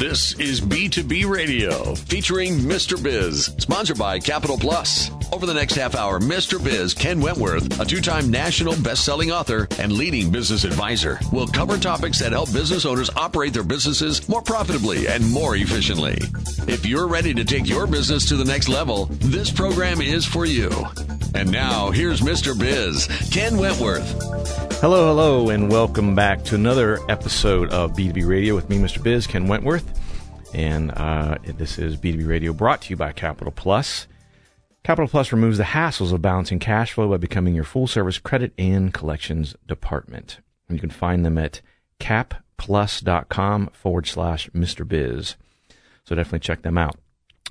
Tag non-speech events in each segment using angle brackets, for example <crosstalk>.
This is B2B Radio featuring Mr. Biz, sponsored by Capital Plus. Over the next half hour, Mr. Biz, Ken Wentworth, a two time national best selling author and leading business advisor, will cover topics that help business owners operate their businesses more profitably and more efficiently. If you're ready to take your business to the next level, this program is for you. And now, here's Mr. Biz, Ken Wentworth. Hello, hello, and welcome back to another episode of B2B Radio with me, Mr. Biz, Ken Wentworth. And uh, this is B2B Radio brought to you by Capital Plus. Capital Plus removes the hassles of balancing cash flow by becoming your full service credit and collections department. And you can find them at capplus.com forward slash Mr. Biz. So definitely check them out.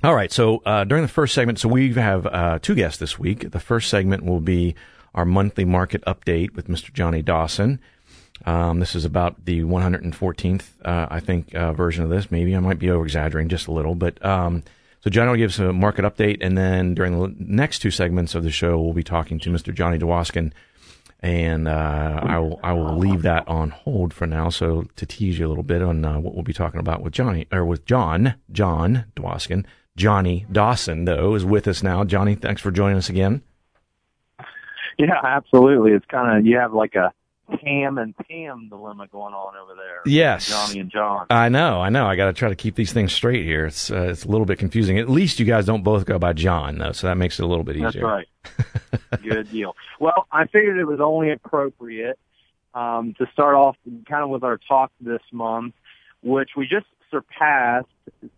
All right. So uh, during the first segment, so we have uh, two guests this week. The first segment will be our monthly market update with Mr. Johnny Dawson. Um, this is about the 114th, uh, I think, uh, version of this. Maybe I might be over exaggerating just a little, but um, so Johnny will give us a market update, and then during the next two segments of the show, we'll be talking to Mr. Johnny Dwoskin, and uh, I will I will leave that on hold for now. So to tease you a little bit on uh, what we'll be talking about with Johnny or with John Jon Dwoskin. Johnny Dawson, though, is with us now. Johnny, thanks for joining us again. Yeah, absolutely. It's kind of you have like a Cam and Pam dilemma going on over there. Yes, Johnny and John. I know, I know. I got to try to keep these things straight here. It's uh, it's a little bit confusing. At least you guys don't both go by John though, so that makes it a little bit easier. That's right. <laughs> Good deal. Well, I figured it was only appropriate um, to start off kind of with our talk this month, which we just surpassed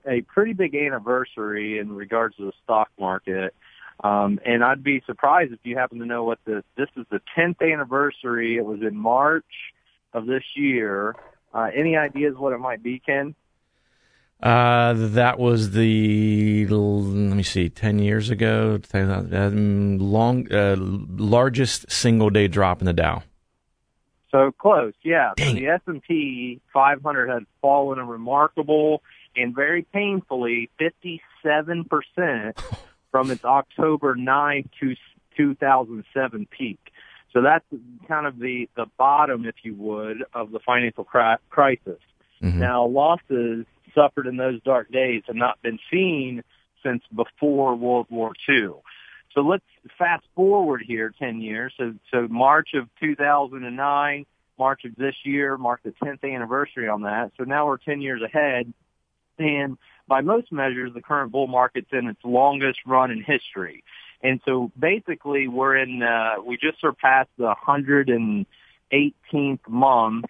a pretty big anniversary in regards to the stock market. Um, and I'd be surprised if you happen to know what the, this is the 10th anniversary. It was in March of this year. Uh, any ideas what it might be, Ken? Uh, that was the let me see, ten years ago, um, long uh, largest single day drop in the Dow. So close, yeah. So the S and P 500 had fallen a remarkable and very painfully 57 percent <laughs> from its October 9 to 2007 peak. So that's kind of the the bottom, if you would, of the financial cri- crisis. Mhm. Now, losses suffered in those dark days have not been seen since before World War II. So let's fast forward here 10 years. So, so March of 2009, March of this year marked the 10th anniversary on that. So now we're 10 years ahead. And by most measures, the current bull market's in its longest run in history. And so basically we're in, uh, we just surpassed the 118th month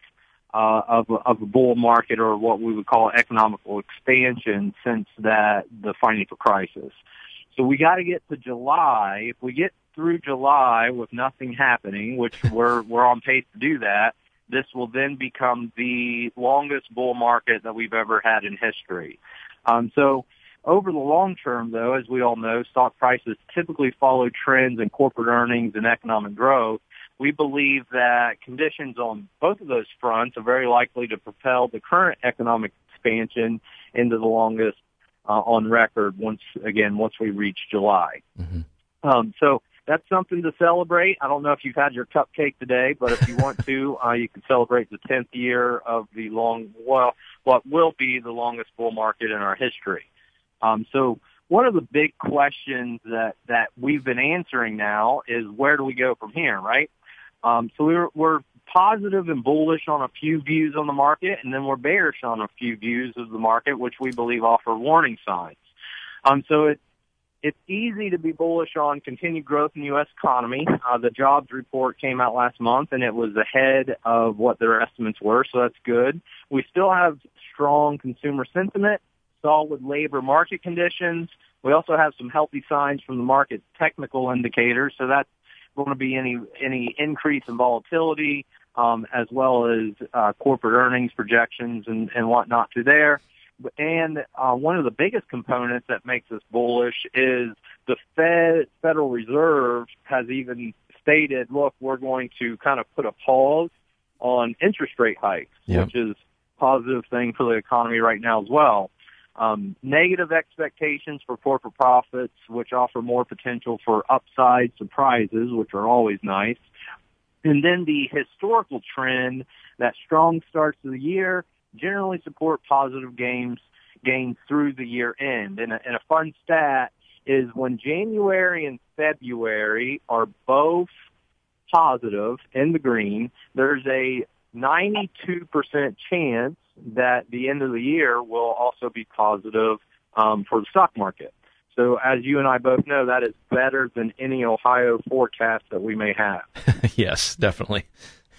uh, of a, of a bull market or what we would call economical expansion since that the financial crisis. So we got to get to July. If we get through July with nothing happening, which <laughs> we're we're on pace to do that, this will then become the longest bull market that we've ever had in history. Um, so over the long term, though, as we all know, stock prices typically follow trends in corporate earnings and economic growth. We believe that conditions on both of those fronts are very likely to propel the current economic expansion into the longest uh, on record once again once we reach July. Mhm. Um, so that's something to celebrate. I don't know if you've had your cupcake today, but if you want <laughs> to, uh, you can celebrate the 10th year of the long, well, what will be the longest bull market in our history. Um, so one of the big questions that, that we've been answering now is where do we go from here, right? Um, so we're, we're positive and bullish on a few views on the market, and then we're bearish on a few views of the market, which we believe offer warning signs. Um, so it's it's easy to be bullish on continued growth in the U.S. economy. Uh, the jobs report came out last month, and it was ahead of what their estimates were, so that's good. We still have strong consumer sentiment, solid labor market conditions. We also have some healthy signs from the market technical indicators, so that's going to be any any increase in volatility, um, as well as uh, corporate earnings projections and, and whatnot through there. And uh, one of the biggest components that makes us bullish is the Fed, Federal Reserve has even stated, look, we're going to kind of put a pause on interest rate hikes, Yep. which is a positive thing for the economy right now as well. Um, negative expectations for corporate profits, which offer more potential for upside surprises, which are always nice. And then the historical trend that strong starts of the year generally support positive gains gains through the year end. And a, and a fun stat is when January and February are both positive in the green, there's a 92% chance that the end of the year will also be positive um, for the stock market. So as you and I both know, that is better than any Ohio forecast that we may have. <laughs> yes, definitely.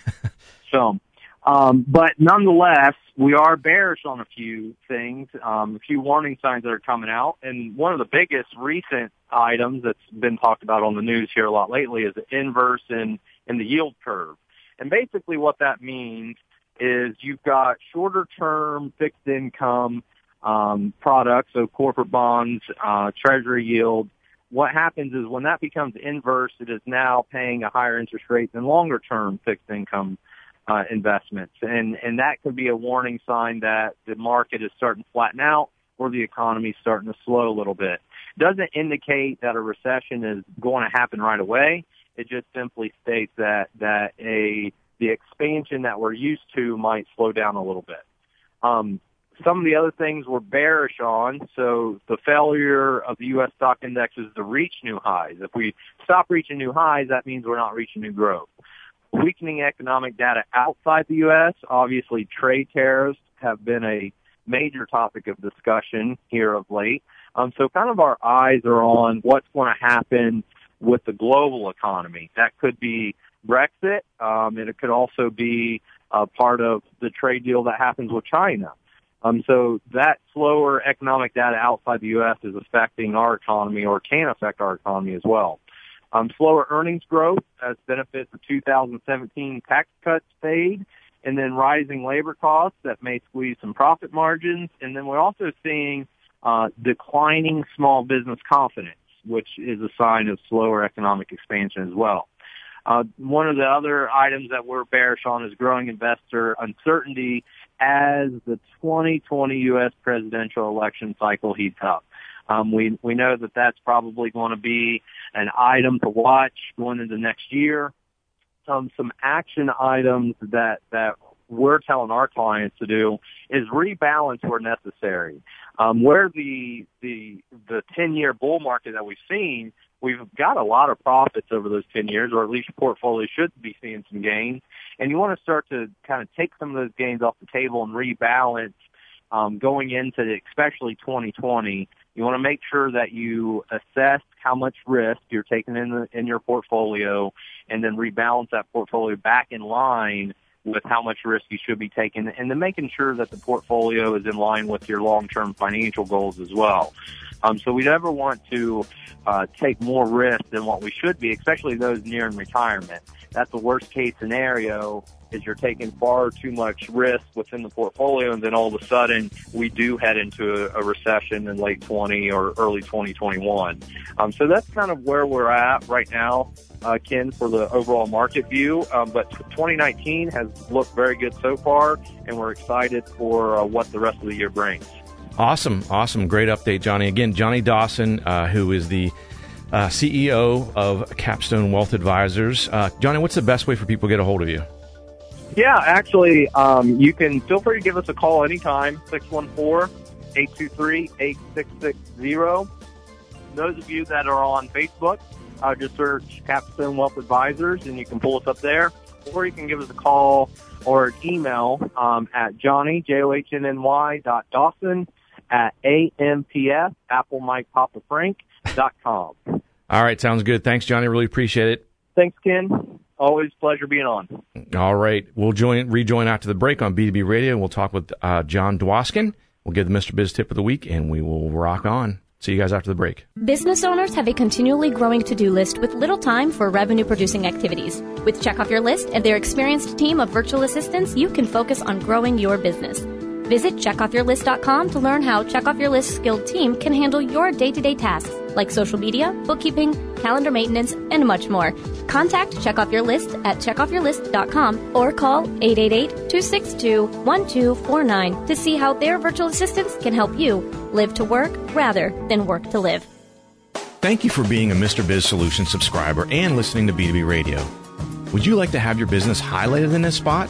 <laughs> so, um, but nonetheless, we are bearish on a few things, um, a few warning signs that are coming out. And one of the biggest recent items that's been talked about on the news here a lot lately is the inverse in, in the yield curve. And basically what that means is you've got shorter term fixed income um, products, so corporate bonds, uh, treasury yield. What happens is when that becomes inverse, it is now paying a higher interest rate than longer term fixed income uh, investments, and and that could be a warning sign that the market is starting to flatten out or the economy is starting to slow a little bit. Doesn't indicate that a recession is going to happen right away. It just simply states that that a the expansion that we're used to might slow down a little bit. Um, some of the other things we're bearish on. So the failure of the U.S. stock indexes to reach new highs. If we stop reaching new highs, that means we're not reaching new growth. Weakening economic data outside the U.S. Obviously, trade tariffs have been a major topic of discussion here of late. Um, so kind of our eyes are on what's going to happen with the global economy. That could be Brexit, um, and it could also be uh, part of the trade deal that happens with China. Um, so that slower economic data outside the U.S. is affecting our economy or can affect our economy as well. Um, slower earnings growth as benefits of 2017 tax cuts fade, and then rising labor costs that may squeeze some profit margins. And then we're also seeing uh, declining small business confidence, which is a sign of slower economic expansion as well. Uh, one of the other items that we're bearish on is growing investor uncertainty as the 2020 U.S. presidential election cycle heats up. Um, we we know that that's probably going to be an item to watch going into next year. Um, some action items that that we're telling our clients to do is rebalance where necessary. Um, where the the the 10 year bull market that we've seen we've got a lot of profits over those 10 years, or at least your portfolio should be seeing some gains. And you want to start to kind of take some of those gains off the table and rebalance um, going into especially 2020. You want to make sure that you assess how much risk you're taking in the, in your portfolio, and then rebalance that portfolio back in line with how much risk you should be taking and then making sure that the portfolio is in line with your long-term financial goals as well. Um, so we never want to uh, take more risk than what we should be, especially those nearing retirement. That's the worst case scenario is you're taking far too much risk within the portfolio and then all of a sudden we do head into a, a recession in late 20 or early 2021. Um, so that's kind of where we're at right now, uh, Ken, for the overall market view. Um, but 2019 has looked very good so far and we're excited for uh, what the rest of the year brings. Awesome, awesome, great update, Johnny. Again, Johnny Dawson, uh, who is the uh, CEO of Capstone Wealth Advisors. Uh, Johnny, what's the best way for people to get a hold of you? Yeah, actually, um, you can feel free to give us a call anytime, 614-823-8660. Those of you that are on Facebook, uh, just search Capstone Wealth Advisors and you can pull us up there. Or you can give us a call or an email um, at Johnny, J-O-H-N-N-Y dot Dawson at AMPF, Apple Mike Papa Frank dot com. All right, sounds good. Thanks, Johnny. Really appreciate it. Thanks, Ken. Always pleasure being on. All right, we'll join rejoin after the break on B2B Radio, and we'll talk with uh, Jon Dwoskin. We'll give the Mr. Biz tip of the week, and we will rock on. See you guys after the break. Business owners have a continually growing to do list with little time for revenue producing activities. With Check Off Your List and their experienced team of virtual assistants, you can focus on growing your business. Visit checkoffyourlist.com to learn how Check Off Your List skilled team can handle your day to day tasks like social media, bookkeeping, calendar maintenance, and much more. Contact Check Off Your List at checkoffyourlist.com or call 888-262-1249 to see how their virtual assistants can help you live to work rather than work to live. Thank you for being a Mr. Biz Solutions subscriber and listening to B2B Radio. Would you like to have your business highlighted in this spot?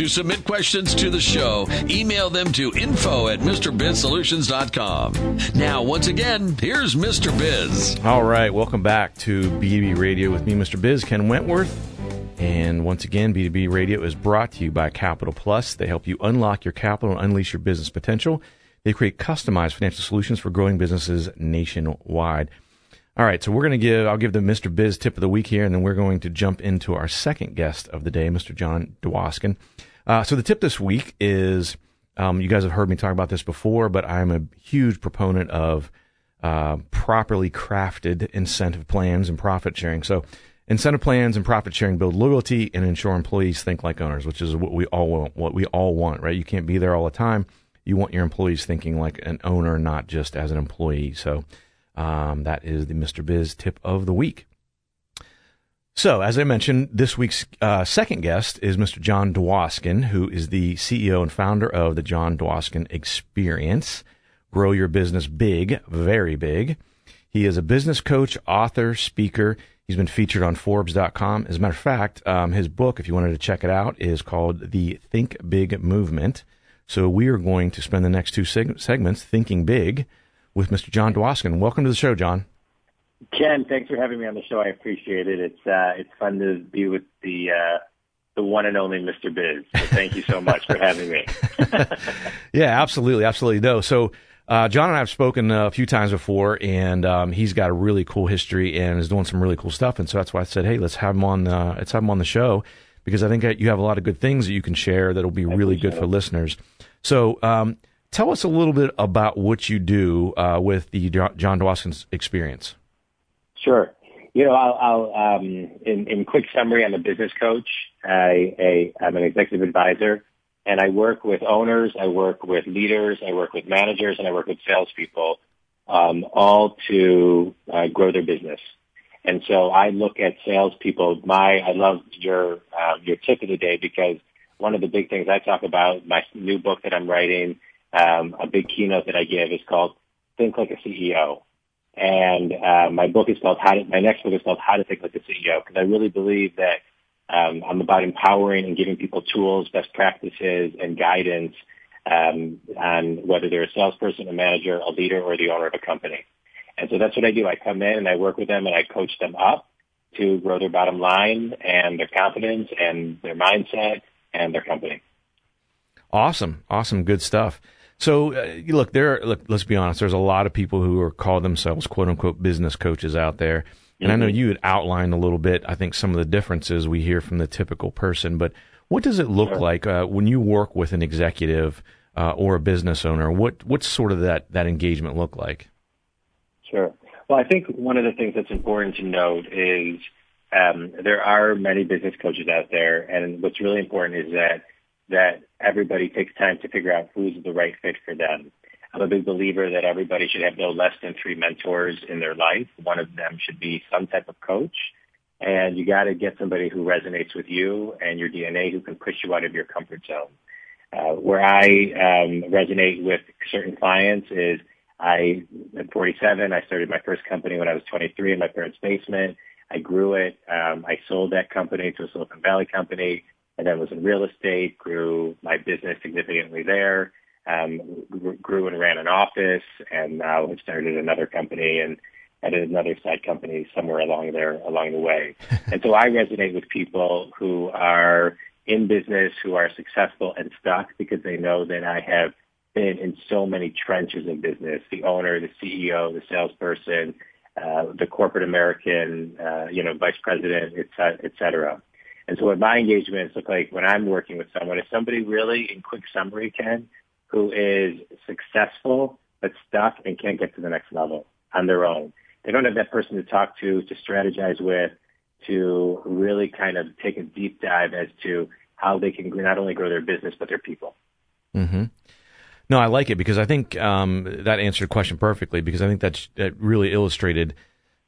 To submit questions to the show, email them to info at MrBizSolutions.com. Now, once again, here's Mr. Biz. All right, welcome back to B2B Radio with me, Mr. Biz, Ken Wentworth. And once again, B2B Radio is brought to you by Capital Plus. They help you unlock your capital and unleash your business potential. They create customized financial solutions for growing businesses nationwide. All right, so we're going to give, I'll give the Mr. Biz tip of the week here, and then we're going to jump into our second guest of the day, Mr. Jon Dwoskin. Uh, so the tip this week is, um, you guys have heard me talk about this before, but I'm a huge proponent of uh, properly crafted incentive plans and profit sharing. So incentive plans and profit sharing build loyalty and ensure employees think like owners, which is what we all want. What we all want, right? You can't be there all the time. You want your employees thinking like an owner, not just as an employee. So um, that is the Mr. Biz tip of the week. So, as I mentioned, this week's uh, second guest is Mr. Jon Dwoskin, who is the CEO and founder of the Jon Dwoskin Experience. Grow your business big, very big. He is a business coach, author, speaker. He's been featured on Forbes.com. As a matter of fact, um, his book, if you wanted to check it out, is called The Think Big Movement. So we are going to spend the next two seg- segments thinking big with Mr. Jon Dwoskin. Welcome to the show, John. Ken, thanks for having me on the show. I appreciate it. It's uh, it's fun to be with the uh, the one and only Mr. Biz. So thank you so much for having me. <laughs> yeah, absolutely, absolutely. No, so. Uh, John and I have spoken a few times before, and um, he's got a really cool history and is doing some really cool stuff. And so that's why I said, "Hey, let's have him on. The, let's have him on the show because I think you have a lot of good things that you can share that'll be really good for listeners." So, um, tell us a little bit about what you do uh, with the Jon Dwoskin's experience. Sure. You know, I'll, I'll um, in, in quick summary, I'm a business coach. I, a, I'm an executive advisor, and I work with owners, I work with leaders, I work with managers, and I work with salespeople, um, all to uh, grow their business. And so I look at salespeople. My, I love your uh, your tip of the day because one of the big things I talk about, my new book that I'm writing, um, a big keynote that I give is called "Think Like a CEO." And uh, my book is called How to, my next book is called How to Think Like a CEO because I really believe that um, I'm about empowering and giving people tools, best practices, and guidance um, on whether they're a salesperson, a manager, a leader, or the owner of a company. And so that's what I do. I come in and I work with them and I coach them up to grow their bottom line and their confidence and their mindset and their company. Awesome, awesome, good stuff. So uh, look, there. Look, let's be honest. There's a lot of people who are call themselves "quote unquote" business coaches out there, and mm-hmm. I know mm-hmm. you had outlined a little bit. I think some of the differences we hear from the typical person. But what does it look sure. like uh, when you work with an executive uh, or a business owner? What what's sort of that that engagement look like? Sure. Well, I think one of the things that's important to note is um, there are many business coaches out there, and what's really important is that that everybody takes time to figure out who's the right fit for them. I'm a big believer that everybody should have no less than three mentors in their life. One of them should be some type of coach. And you got to get somebody who resonates with you and your DNA who can push you out of your comfort zone. Uh, where I um, resonate with certain clients is I, at 47, I started my first company when I was 23 in my parents' basement. I grew it. Um, I sold that company to a Silicon Valley company and then was in real estate, grew my business significantly there, um, grew and ran an office, and now have started another company and added another side company somewhere along there along the way. <laughs> and so I resonate with people who are in business, who are successful and stuck because they know that I have been in so many trenches of business, the owner, the CEO, the salesperson, uh, the corporate American, uh, you know, vice president, et, et cetera. And so what my engagements look like when I'm working with someone is somebody really, in quick summary, Ken, who is successful but stuck and can't get to the next level on their own. They don't have that person to talk to, to strategize with, to really kind of take a deep dive as to how they can not only grow their business but their people. Mm-hmm. No, I like it because I think um, that answered the question perfectly because I think that's, that really illustrated.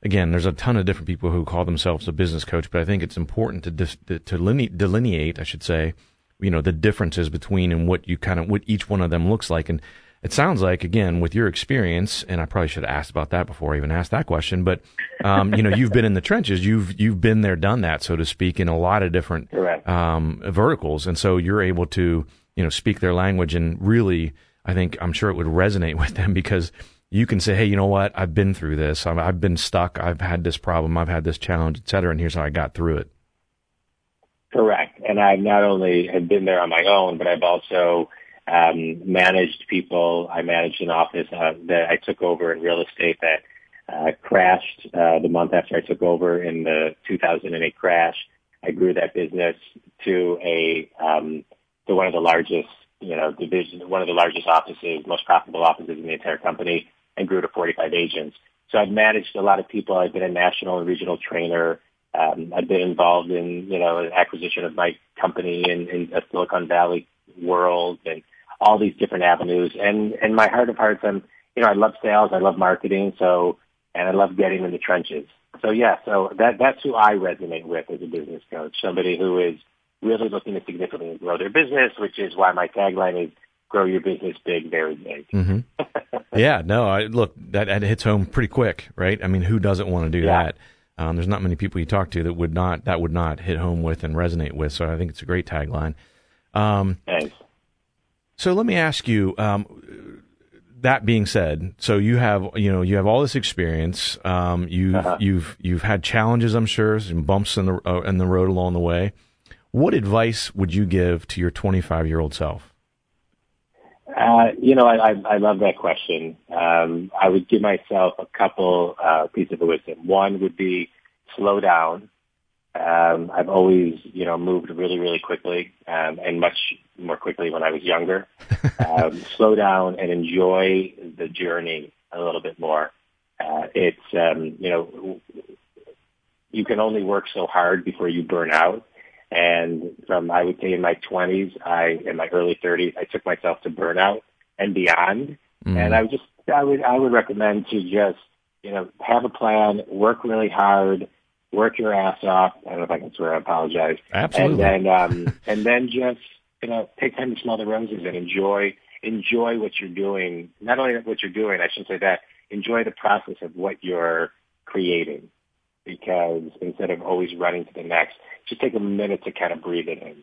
Again, there's a ton of different people who call themselves a business coach, but I think it's important to dis, to delineate, I should say, you know, the differences between and what you kind of what each one of them looks like. And it sounds like again with your experience, and I probably should have asked about that before I even asked that question. But um, you know, you've been in the trenches, you've you've been there, done that, so to speak, in a lot of different um, verticals, and so you're able to you know speak their language and really I think I'm sure it would resonate <laughs> with them because you can say, hey, you know what? I've been through this. I've, I've been stuck. I've had this problem. I've had this challenge, et cetera, and here's how I got through it. Correct. And I not only have been there on my own, but I've also um, managed people. I managed an office uh, that I took over in real estate that uh, crashed uh, the month after I took over in the 2008 crash. I grew that business to a um, to one of the largest you know, division, one of the largest offices, most profitable offices in the entire company, and grew to 45 agents. So I've managed a lot of people. I've been a national and regional trainer. Um, I've been involved in, you know, an acquisition of my company in, in a Silicon Valley world and all these different avenues. And, and my heart of hearts, I'm, you know, I love sales. I love marketing. So, and I love getting in the trenches. So yeah, so that, that's who I resonate with as a business coach. Somebody who is really looking to significantly grow their business, which is why my tagline is grow your business big, very big. Mm-hmm. <laughs> yeah, no, I, look, that, that, hits home pretty quick, right? I mean, who doesn't want to do yeah. that? Um, there's not many people you talk to that would not that would not hit home with and resonate with. So I think it's a great tagline. Um, Thanks. So let me ask you. Um, that being said, so you have you know you have all this experience. Um, you uh-huh. you've you've had challenges, I'm sure, some bumps in the uh, in the road along the way. What advice would you give to your 25 year old self? Uh, you know, I, I, I love that question. Um, I would give myself a couple uh, pieces of wisdom. One would be slow down. Um, I've always, you know, moved really, really quickly, um, and much more quickly when I was younger. um, <laughs> slow down and enjoy the journey a little bit more. Uh, it's, um, you know, you can only work so hard before you burn out. And from, I would say in my twenties, I, in my early thirties, I took myself to burnout and beyond. Mm. And I would just, I would, I would recommend to just, you know, have a plan, work really hard, work your ass off. I don't know if I can swear. I apologize. Absolutely. And then, um, <laughs> and then just, you know, take time to smell the roses and enjoy, enjoy what you're doing. Not only what you're doing, I should say that, enjoy the process of what you're creating because instead of always running to the next, just take a minute to kind of breathe it in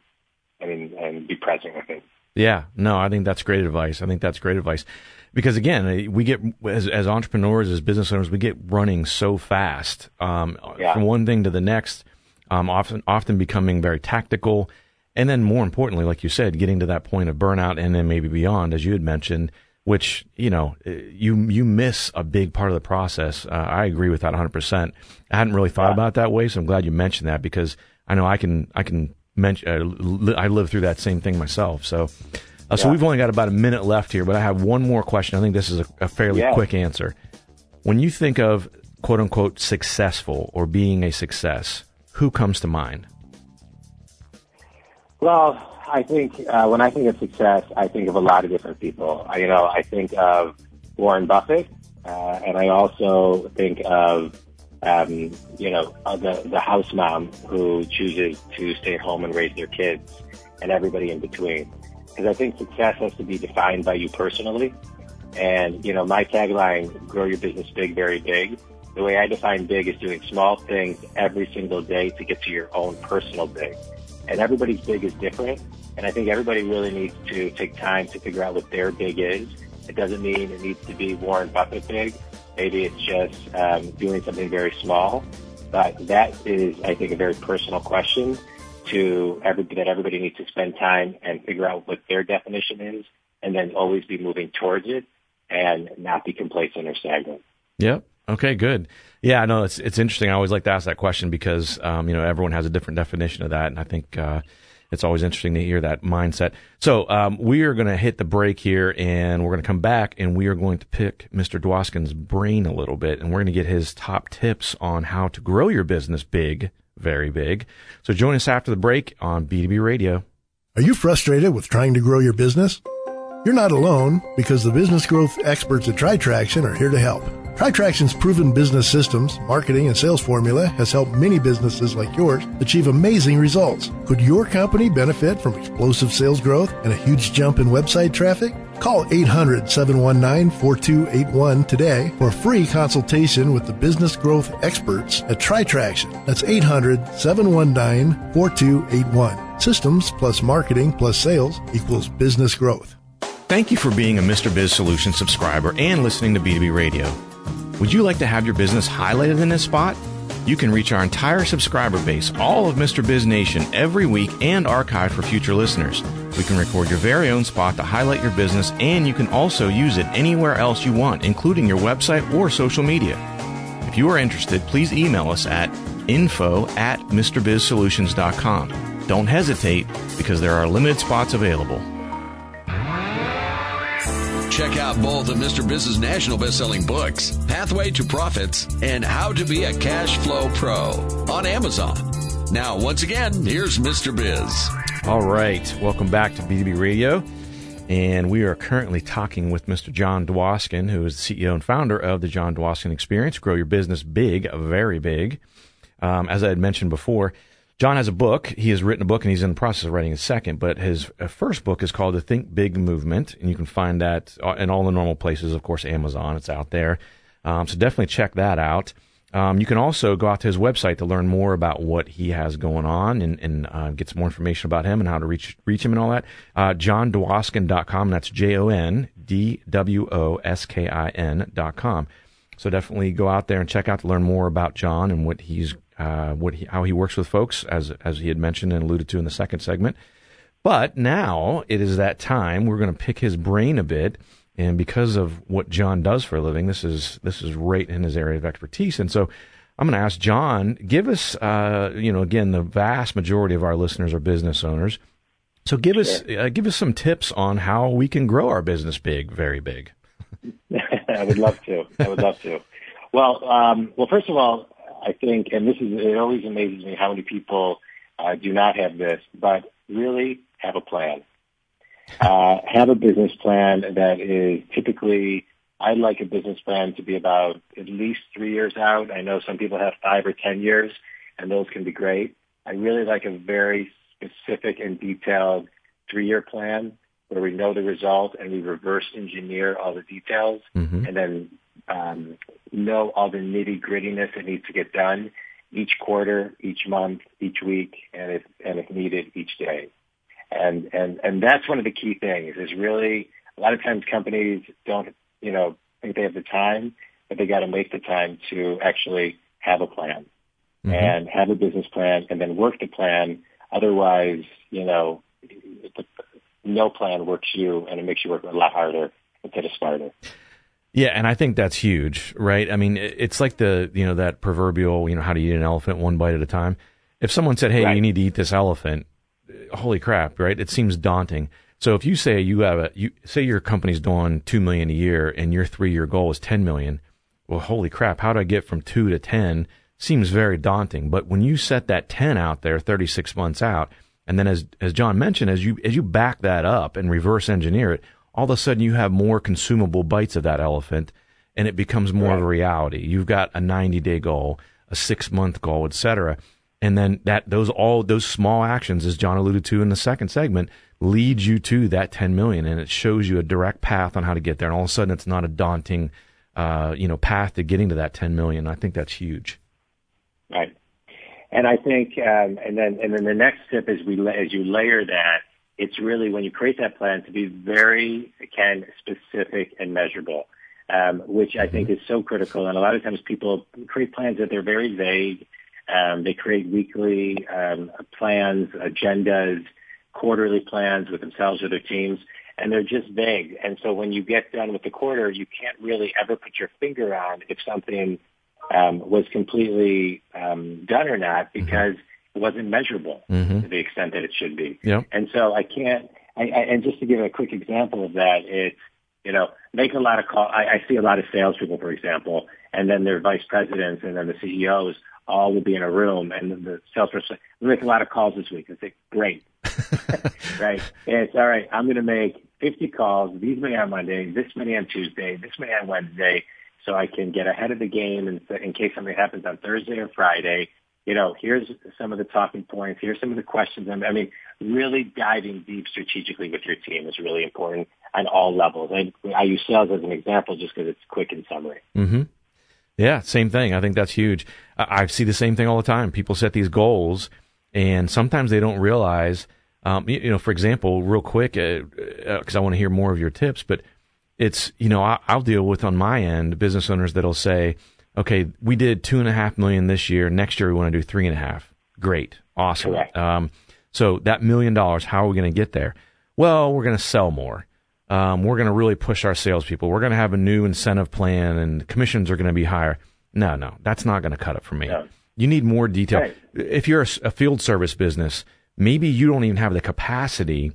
and and be present with it. Yeah, no, I think that's great advice. I think that's great advice because again, we get as as entrepreneurs, as business owners, we get running so fast um, yeah. from one thing to the next, um, often often becoming very tactical, and then more importantly, like you said, getting to that point of burnout and then maybe beyond, as you had mentioned which you know you you miss a big part of the process. Uh, I agree with that 100. percent I hadn't really thought yeah. about that way, so I'm glad you mentioned that because I know I can I can mention uh, I lived through that same thing myself. So uh, so we've only got about a minute left here, but I have one more question. I think this is a, a fairly yeah. quick answer. When you think of quote unquote successful or being a success, who comes to mind? Well, I think uh, when I think of success, I think of a lot of different people. I, you know, I think of Warren Buffett, uh, and I also think of um, you know uh, the the house mom who chooses to stay home and raise their kids, and everybody in between. Because I think success has to be defined by you personally. And you know, my tagline: "Grow your business big, very big." The way I define big is doing small things every single day to get to your own personal big. And everybody's big is different. And I think everybody really needs to take time to figure out what their big is. It doesn't mean it needs to be Warren Buffett big. Maybe it's just um, doing something very small. But that is, I think, a very personal question to everybody that everybody needs to spend time and figure out what their definition is, and then always be moving towards it and not be complacent or stagnant. Yep. Okay, good. Yeah, no, it's it's interesting. I always like to ask that question because um, you know everyone has a different definition of that, and I think uh, it's always interesting to hear that mindset. So um, we are going to hit the break here, and we're going to come back, and we are going to pick Mr. Dwoskin's brain a little bit, and we're going to get his top tips on how to grow your business big, very big. So join us after the break on B2B Radio. Are you frustrated with trying to grow your business? You're not alone because the business growth experts at TriTraction are here to help. TriTraction's proven business systems, marketing, and sales formula has helped many businesses like yours achieve amazing results. Could your company benefit from explosive sales growth and a huge jump in website traffic? Call 800 719 4281 today for a free consultation with the business growth experts at TriTraction. That's 800 719 4281. Systems plus marketing plus sales equals business growth. Thank you for being a Mr. Biz Solutions subscriber and listening to B2B Radio. Would you like to have your business highlighted in this spot? You can reach our entire subscriber base, all of Mr. Biz Nation, every week and archive for future listeners. We can record your very own spot to highlight your business, and you can also use it anywhere else you want, including your website or social media. If you are interested, please email us at info at MrBizSolutions.com. Don't hesitate because there are limited spots available. Check out both of Mr. Biz's national best-selling books, Pathway to Profits and How to Be a Cash Flow Pro on Amazon. Now, once again, here's Mr. Biz. All right, welcome back to B2B Radio. And we are currently talking with Mr. Jon Dwoskin, who is the CEO and founder of the Jon Dwoskin Experience. Grow your business big, very big. Um, as I had mentioned before, John has a book. He has written a book and he's in the process of writing a second, but his uh, first book is called The Think Big Movement. And you can find that uh, in all the normal places. Of course, Amazon, it's out there. Um, so definitely check that out. Um, you can also go out to his website to learn more about what he has going on and, and uh, get some more information about him and how to reach reach him and all that. Uh, JonDwoskin.com. That's J O N D W O S K I N.com. So definitely go out there and check out to learn more about John and what he's uh, what he, how he works with folks, as as he had mentioned and alluded to in the second segment. But now it is that time we're going to pick his brain a bit, and because of what John does for a living, this is this is right in his area of expertise. And so I'm going to ask John, give us, uh, you know, again, the vast majority of our listeners are business owners. So give sure. us uh, give us some tips on how we can grow our business big, very big. <laughs> I would love to. I would love to. Well, um, well, first of all, I think, and this is, it always amazes me how many people uh, do not have this, but really have a plan. Uh, have a business plan that is typically, I'd like a business plan to be about at least three years out. I know some people have five or 10 years, and those can be great. I really like a very specific and detailed three-year plan where we know the result and we reverse engineer all the details mm-hmm. and then um, know all the nitty grittiness that needs to get done each quarter, each month, each week, and if and if needed, each day. And and and that's one of the key things. Is really a lot of times companies don't you know think they have the time, but they got to make the time to actually have a plan mm-hmm. and have a business plan, and then work the plan. Otherwise, you know, no plan works you, and it makes you work a lot harder instead of smarter. Yeah, and I think that's huge, right? I mean, it's like the you know that proverbial you know how to eat an elephant one bite at a time. If someone said, "Hey, right. you need to eat this elephant," uh, holy crap, right? It seems daunting. So if you say you have a you say your company's doing two million a year and your three year goal is ten million, well, holy crap, how do I get from two to ten? Seems very daunting. But when you set that ten out there, thirty six months out, and then as as John mentioned, as you as you back that up and reverse engineer it, all of a sudden you have more consumable bites of that elephant and it becomes more right. of a reality. You've got a 90 day goal, a six month goal, etc. And then that those all those small actions, as John alluded to in the second segment, leads you to that 10 million, and it shows you a direct path on how to get there. And all of a sudden, it's not a daunting, uh, you know, path to getting to that 10 million. I think that's huge. Right. And I think, um, and then and then the next step is we as you layer that it's really when you create that plan to be very, again, specific and measurable, um, which I think mm-hmm. is so critical. And a lot of times people create plans that they're very vague. Um, they create weekly um, plans, agendas, quarterly plans with themselves or their teams, and they're just vague. And so when you get done with the quarter, you can't really ever put your finger on if something um, was completely um, done or not mm-hmm. because wasn't measurable mm-hmm. to the extent that it should be. Yep. And so I can't, I, I, and just to give a quick example of that, it's, you know, make a lot of call. I, I see a lot of salespeople, for example, and then their vice presidents and then the CEOs all will be in a room and the salesperson, we make a lot of calls this week. I say, great. <laughs> right. It's all right. I'm going to make 50 calls, these many on Monday, this many on Tuesday, this many on Wednesday, so I can get ahead of the game in, in case something happens on Thursday or Friday. You know, here's some of the talking points. Here's some of the questions. I mean, really diving deep strategically with your team is really important on all levels. I, I use sales as an example just because it's quick and summary. Mm-hmm. Yeah, same thing. I think that's huge. I, I see the same thing all the time. People set these goals, and sometimes they don't realize. Um, you, you, know, for example, real quick, because uh, uh, I want to hear more of your tips, but it's you know I, I'll deal with on my end business owners that'll say, okay, we did two and a half million this year. Next year we want to do three and a half. Great, awesome. Um, so that million dollars, how are we going to get there? Well, we're going to sell more. Um, we're going to really push our salespeople. We're going to have a new incentive plan, and commissions are going to be higher. No, no, that's not going to cut it for me. No. You need more detail. Right. If you're a, a field service business, maybe you don't even have the capacity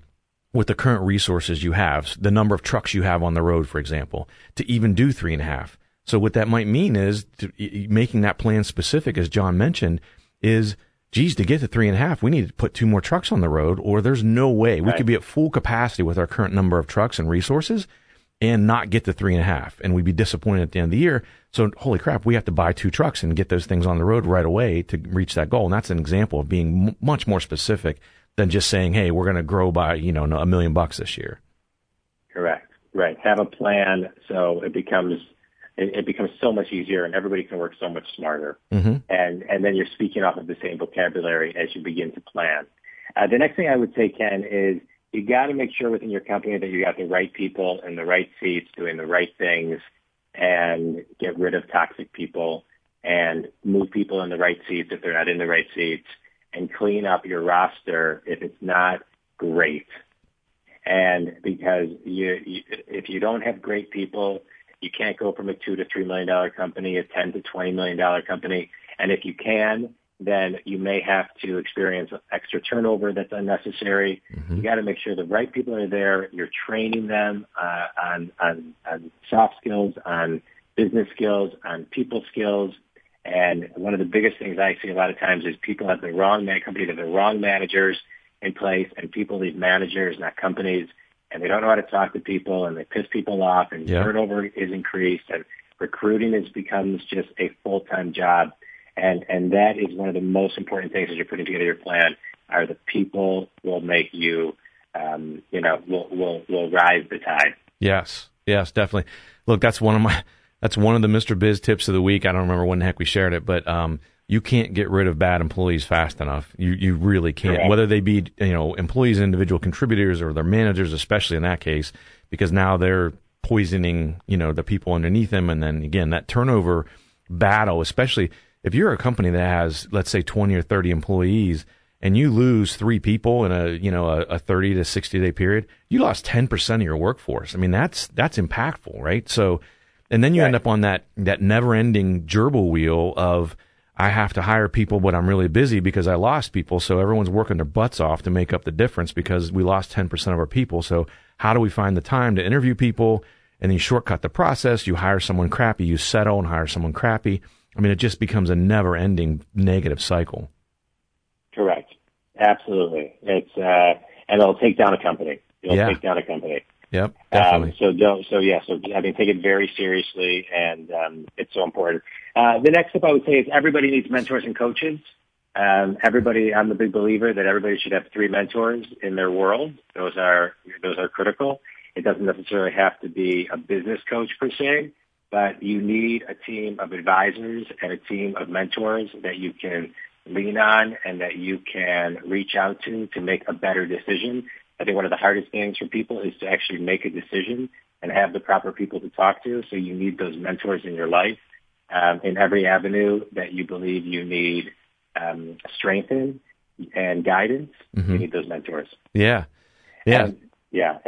with the current resources you have, the number of trucks you have on the road, for example, to even do three and a half. So what that might mean is to, making that plan specific, as John mentioned, is geez, to get to three and a half, we need to put two more trucks on the road, or there's no way we could be at full capacity with our current number of trucks and resources and not get to three and a half. And we'd be disappointed at the end of the year. So, holy crap, we have to buy two trucks and get those things on the road right away to reach that goal. And that's an example of being m- much more specific than just saying, hey, we're going to grow by, you know, a million bucks this year. Correct. Right. Have a plan so it becomes it, it becomes so much easier and everybody can work so much smarter. Mm-hmm. And, and then you're speaking off of the same vocabulary as you begin to plan. Uh, the next thing I would say, Ken, is you got to make sure within your company that you got the right people in the right seats doing the right things and get rid of toxic people and move people in the right seats if they're not in the right seats and clean up your roster if it's not great. And because you, you if you don't have great people, you can't go from a two to three million dollar company, a ten to twenty million dollar company. And if you can, then you may have to experience extra turnover that's unnecessary. Mm-hmm. You got to make sure the right people are there. You're training them uh, on, on on soft skills, on business skills, on people skills. And one of the biggest things I see a lot of times is people have the wrong man company, they have the wrong managers in place, and people leave managers, not companies and they don't know how to talk to people and they piss people off and yeah. turnover is increased and recruiting is becomes just a full time job. And and that is one of the most important things as you're putting together your plan are the people will make you um, you know, will will will rise the tide. Yes. Yes, definitely. Look, that's one of my that's one of the Mr. Biz tips of the week. I don't remember when the heck we shared it, but um, you can't get rid of bad employees fast enough. You you really can't. Correct. Whether they be you know employees, individual contributors, or their managers, especially in that case, because now they're poisoning you know the people underneath them, and then again that turnover battle, especially if you're a company that has let's say 20 or 30 employees and you lose three people in a you know a, a 30 to 60 day period, you lost 10 percent of your workforce. I mean that's that's impactful, right? So, and then you right. end up on that that never ending gerbil wheel of I have to hire people, but I'm really busy because I lost people. So everyone's working their butts off to make up the difference because we lost 10% of our people. So how do we find the time to interview people and then you shortcut the process? You hire someone crappy, you settle and hire someone crappy. I mean, it just becomes a never ending negative cycle. Correct. Absolutely. It's, uh, and it'll take down a company. It'll yeah. take down a company. Yep, um, definitely. Um, so don't, so yeah, so I mean, take it very seriously, and um, it's so important. Uh, the next step I would say is everybody needs mentors and coaches. Um, everybody, I'm a big believer that everybody should have three mentors in their world. Those are those are critical. It doesn't necessarily have to be a business coach per se, but you need a team of advisors and a team of mentors that you can lean on and that you can reach out to to make a better decision I think one of the hardest things for people is to actually make a decision and have the proper people to talk to. So you need those mentors in your life um, in every avenue that you believe you need um, strength in and guidance. Mm-hmm. You need those mentors. Yeah. Yeah. And, yeah.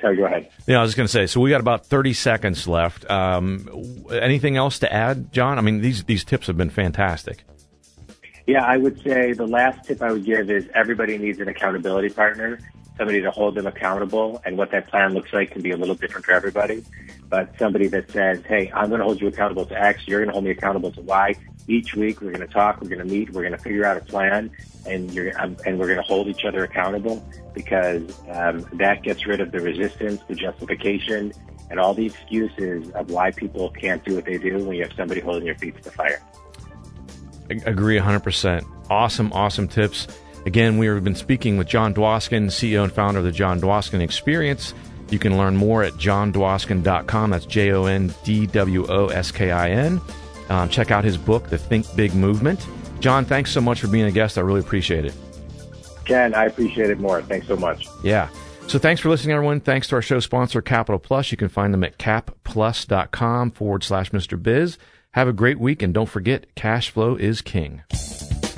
Sorry, go ahead. Yeah, I was going to say. So we got about thirty seconds left. Um, anything else to add, John? I mean, these these tips have been fantastic. Yeah, I would say the last tip I would give is everybody needs an accountability partner somebody to hold them accountable, and what that plan looks like can be a little different for everybody. But somebody that says, "Hey, I'm going to hold you accountable to X. You're going to hold me accountable to Y." Each week, we're going to talk. We're going to meet. We're going to figure out a plan, and you're um, and we're going to hold each other accountable because um, that gets rid of the resistance, the justification, and all the excuses of why people can't do what they do when you have somebody holding your feet to the fire. Agree 100%. Awesome, awesome tips. Again, we have been speaking with Jon Dwoskin, CEO and founder of the Jon Dwoskin Experience. You can learn more at JonDwoskin.com. That's J O N D W O S K I N. Um, check out his book, The Think Big Movement. Jon, thanks so much for being a guest. I really appreciate it. Ken, I appreciate it more. Thanks so much. Yeah. So thanks for listening, everyone. Thanks to our show sponsor, Capital Plus. You can find them at capplus.com forward slash Mr. Biz. Have a great week, and don't forget, cash flow is king.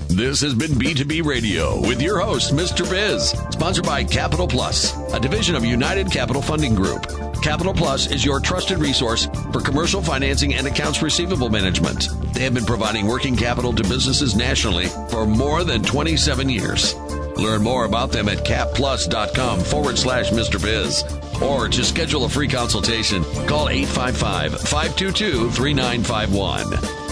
This has been B2B Radio with your host, Mr. Biz, sponsored by Capital Plus, a division of United Capital Funding Group. Capital Plus is your trusted resource for commercial financing and accounts receivable management. They have been providing working capital to businesses nationally for more than 27 years. Learn more about them at capplus.com forward slash Mr. Biz. Or to schedule a free consultation, call 855 522 3951.